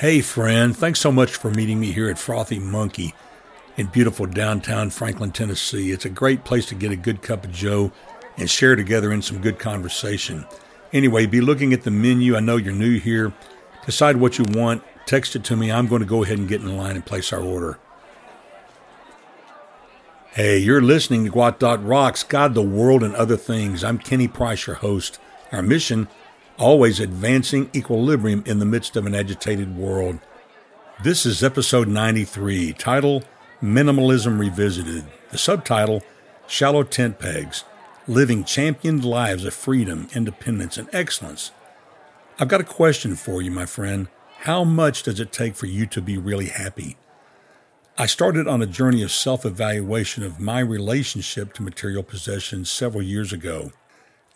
Hey, friend, thanks so much for meeting me here at Frothy Monkey in beautiful downtown Franklin, Tennessee. It's a great place to get a good cup of Joe and share together in some good conversation. Anyway, be looking at the menu. I know you're new here. Decide what you want, text it to me. I'm going to go ahead and get in line and place our order. Hey, you're listening to Gwot Dot Rocks, God, the World, and Other Things. I'm Kenny Price, your host. Our mission always advancing equilibrium in the midst of an agitated world. This is episode 93, title Minimalism Revisited. The subtitle Shallow Tent Pegs Living Championed Lives of Freedom, Independence, and Excellence. I've got a question for you, my friend. How much does it take for you to be really happy? I started on a journey of self evaluation of my relationship to material possessions several years ago.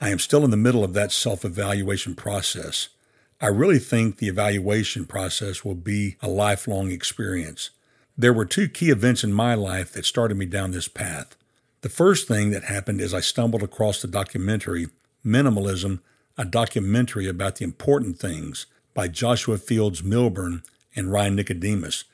I am still in the middle of that self evaluation process. I really think the evaluation process will be a lifelong experience. There were two key events in my life that started me down this path. The first thing that happened is I stumbled across the documentary Minimalism, a documentary about the important things by Joshua Fields Millburn and Ryan Nicodemus.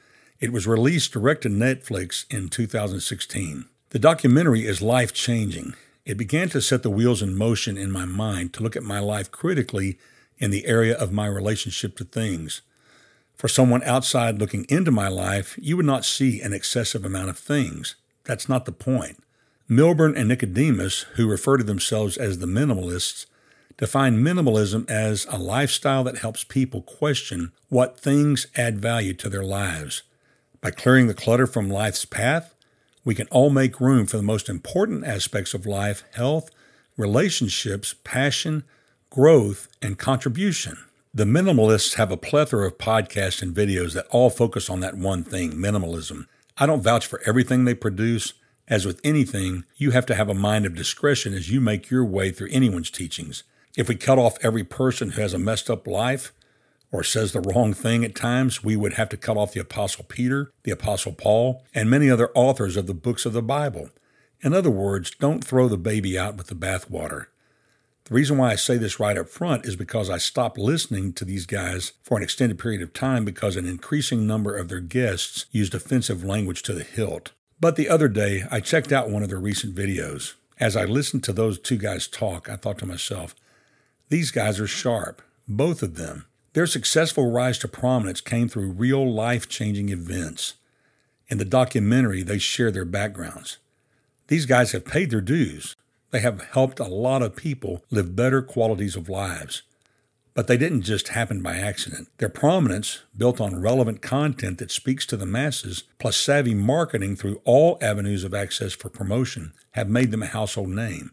It was released direct to Netflix in 2016. The documentary is life changing. It began to set the wheels in motion in my mind to look at my life critically in the area of my relationship to things. For someone outside looking into my life, you would not see an excessive amount of things. That's not the point. Millburn and Nicodemus, who refer to themselves as the minimalists, define minimalism as a lifestyle that helps people question what things add value to their lives. By clearing the clutter from life's path, we can all make room for the most important aspects of life health, relationships, passion, growth, and contribution. The minimalists have a plethora of podcasts and videos that all focus on that one thing minimalism. I don't vouch for everything they produce. As with anything, you have to have a mind of discretion as you make your way through anyone's teachings. If we cut off every person who has a messed up life, or says the wrong thing at times, we would have to cut off the Apostle Peter, the Apostle Paul, and many other authors of the books of the Bible. In other words, don't throw the baby out with the bathwater. The reason why I say this right up front is because I stopped listening to these guys for an extended period of time because an increasing number of their guests used offensive language to the hilt. But the other day, I checked out one of their recent videos. As I listened to those two guys talk, I thought to myself, these guys are sharp, both of them. Their successful rise to prominence came through real life changing events. In the documentary, they share their backgrounds. These guys have paid their dues. They have helped a lot of people live better qualities of lives. But they didn't just happen by accident. Their prominence, built on relevant content that speaks to the masses, plus savvy marketing through all avenues of access for promotion, have made them a household name.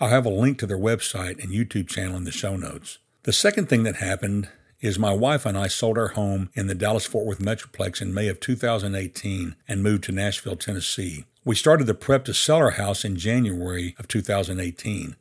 I'll have a link to their website and YouTube channel in the show notes. The second thing that happened is my wife and I sold our home in the Dallas Fort Worth Metroplex in May of 2018 and moved to Nashville, Tennessee. We started the prep to sell our house in January of 2018.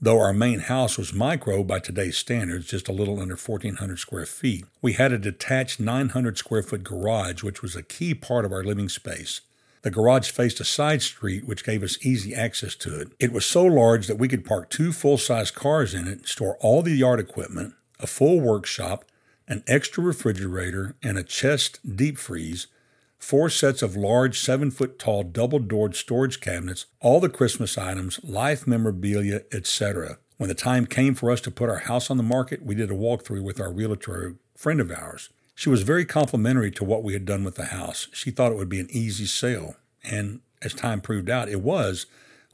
Though our main house was micro by today's standards, just a little under 1,400 square feet, we had a detached 900 square foot garage, which was a key part of our living space. The garage faced a side street which gave us easy access to it. It was so large that we could park two full size cars in it, store all the yard equipment, a full workshop, an extra refrigerator, and a chest deep freeze, four sets of large seven foot tall double doored storage cabinets, all the Christmas items, life memorabilia, etc. When the time came for us to put our house on the market, we did a walkthrough with our realtor friend of ours. She was very complimentary to what we had done with the house. She thought it would be an easy sale. And as time proved out, it was.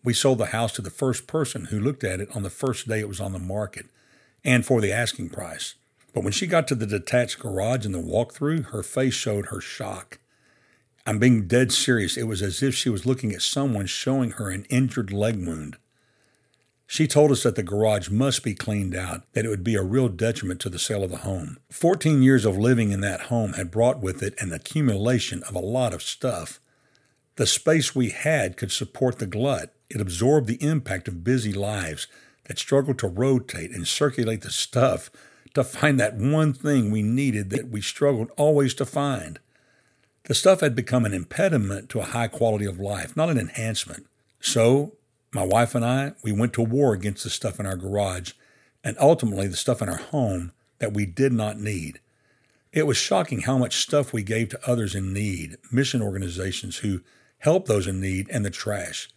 We sold the house to the first person who looked at it on the first day it was on the market and for the asking price. But when she got to the detached garage and the walkthrough, her face showed her shock. I'm being dead serious. It was as if she was looking at someone showing her an injured leg wound. She told us that the garage must be cleaned out, that it would be a real detriment to the sale of the home. Fourteen years of living in that home had brought with it an accumulation of a lot of stuff. The space we had could support the glut. It absorbed the impact of busy lives that struggled to rotate and circulate the stuff to find that one thing we needed that we struggled always to find. The stuff had become an impediment to a high quality of life, not an enhancement. So, my wife and I, we went to war against the stuff in our garage and ultimately the stuff in our home that we did not need. It was shocking how much stuff we gave to others in need, mission organizations who help those in need, and the trash.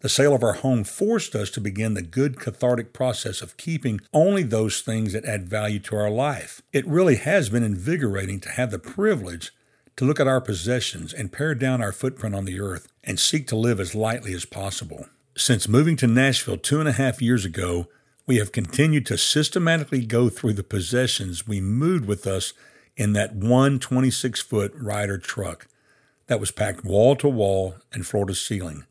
The sale of our home forced us to begin the good cathartic process of keeping only those things that add value to our life. It really has been invigorating to have the privilege to look at our possessions and pare down our footprint on the earth and seek to live as lightly as possible. Since moving to Nashville two and a half years ago, we have continued to systematically go through the possessions we moved with us in that one 26 foot Ryder truck that was packed wall to wall and floor to ceiling.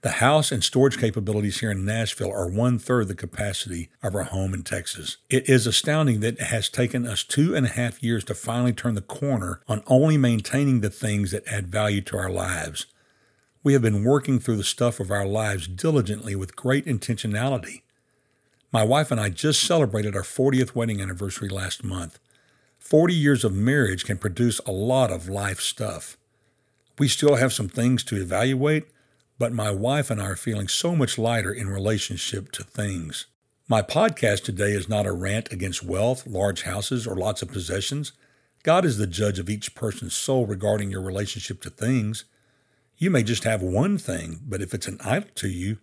The house and storage capabilities here in Nashville are one third the capacity of our home in Texas. It is astounding that it has taken us two and a half years to finally turn the corner on only maintaining the things that add value to our lives. We have been working through the stuff of our lives diligently with great intentionality. My wife and I just celebrated our 40th wedding anniversary last month. 40 years of marriage can produce a lot of life stuff. We still have some things to evaluate but my wife and I are feeling so much lighter in relationship to things. My podcast today is not a rant against wealth, large houses, or lots of possessions. God is the judge of each person's soul regarding your relationship to things. You may just have one thing, but if it's an idol to you,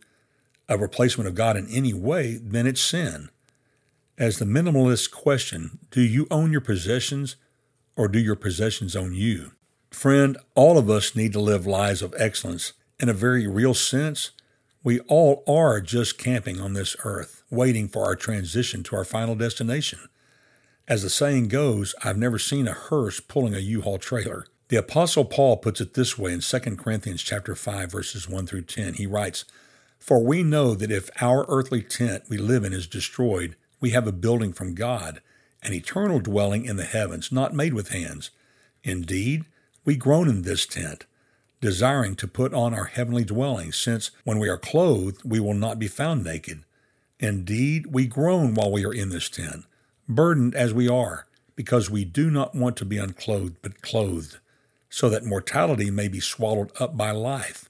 a replacement of God in any way, then it's sin. As the minimalist question, do you own your possessions or do your possessions own you? Friend, all of us need to live lives of excellence in a very real sense, we all are just camping on this earth, waiting for our transition to our final destination. As the saying goes, I've never seen a hearse pulling a U-Haul trailer. The apostle Paul puts it this way in 2 Corinthians chapter 5 verses 1 through 10. He writes, "For we know that if our earthly tent we live in is destroyed, we have a building from God, an eternal dwelling in the heavens, not made with hands. Indeed, we groan in this tent, desiring to put on our heavenly dwelling, since when we are clothed, we will not be found naked. Indeed, we groan while we are in this tent, burdened as we are, because we do not want to be unclothed, but clothed, so that mortality may be swallowed up by life.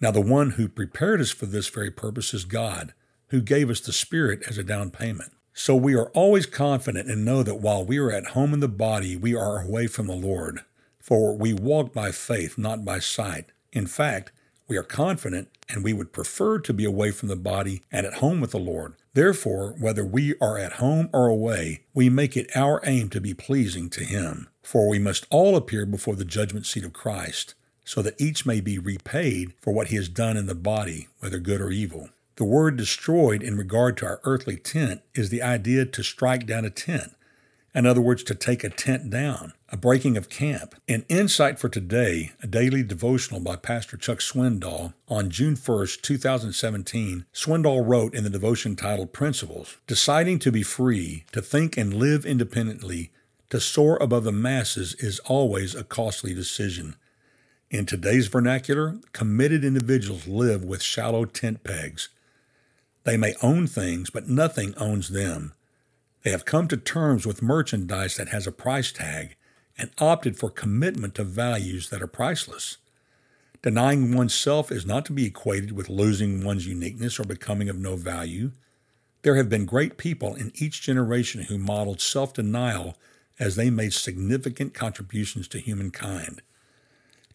Now, the one who prepared us for this very purpose is God, who gave us the Spirit as a down payment. So we are always confident and know that while we are at home in the body, we are away from the Lord. For we walk by faith, not by sight. In fact, we are confident and we would prefer to be away from the body and at home with the Lord. Therefore, whether we are at home or away, we make it our aim to be pleasing to Him. For we must all appear before the judgment seat of Christ, so that each may be repaid for what he has done in the body, whether good or evil. The word destroyed in regard to our earthly tent is the idea to strike down a tent. In other words, to take a tent down, a breaking of camp. An insight for today, a daily devotional by Pastor Chuck Swindoll on June 1st, 2017. Swindoll wrote in the devotion titled Principles Deciding to be free, to think and live independently, to soar above the masses is always a costly decision. In today's vernacular, committed individuals live with shallow tent pegs. They may own things, but nothing owns them. They have come to terms with merchandise that has a price tag and opted for commitment to values that are priceless. Denying oneself is not to be equated with losing one's uniqueness or becoming of no value. There have been great people in each generation who modeled self denial as they made significant contributions to humankind.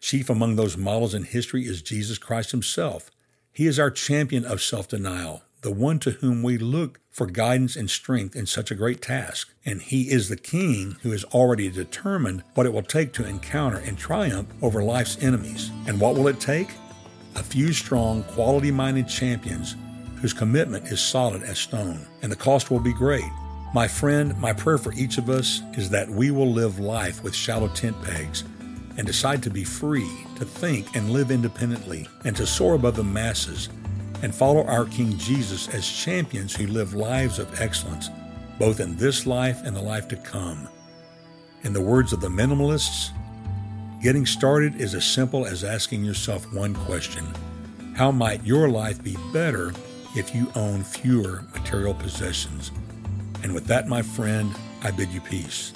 Chief among those models in history is Jesus Christ himself. He is our champion of self denial, the one to whom we look for guidance and strength in such a great task. And he is the king who has already determined what it will take to encounter and triumph over life's enemies. And what will it take? A few strong, quality minded champions whose commitment is solid as stone. And the cost will be great. My friend, my prayer for each of us is that we will live life with shallow tent pegs and decide to be free, to think and live independently, and to soar above the masses and follow our King Jesus as champions who live lives of excellence, both in this life and the life to come. In the words of the minimalists, getting started is as simple as asking yourself one question How might your life be better if you own fewer material possessions? And with that, my friend, I bid you peace.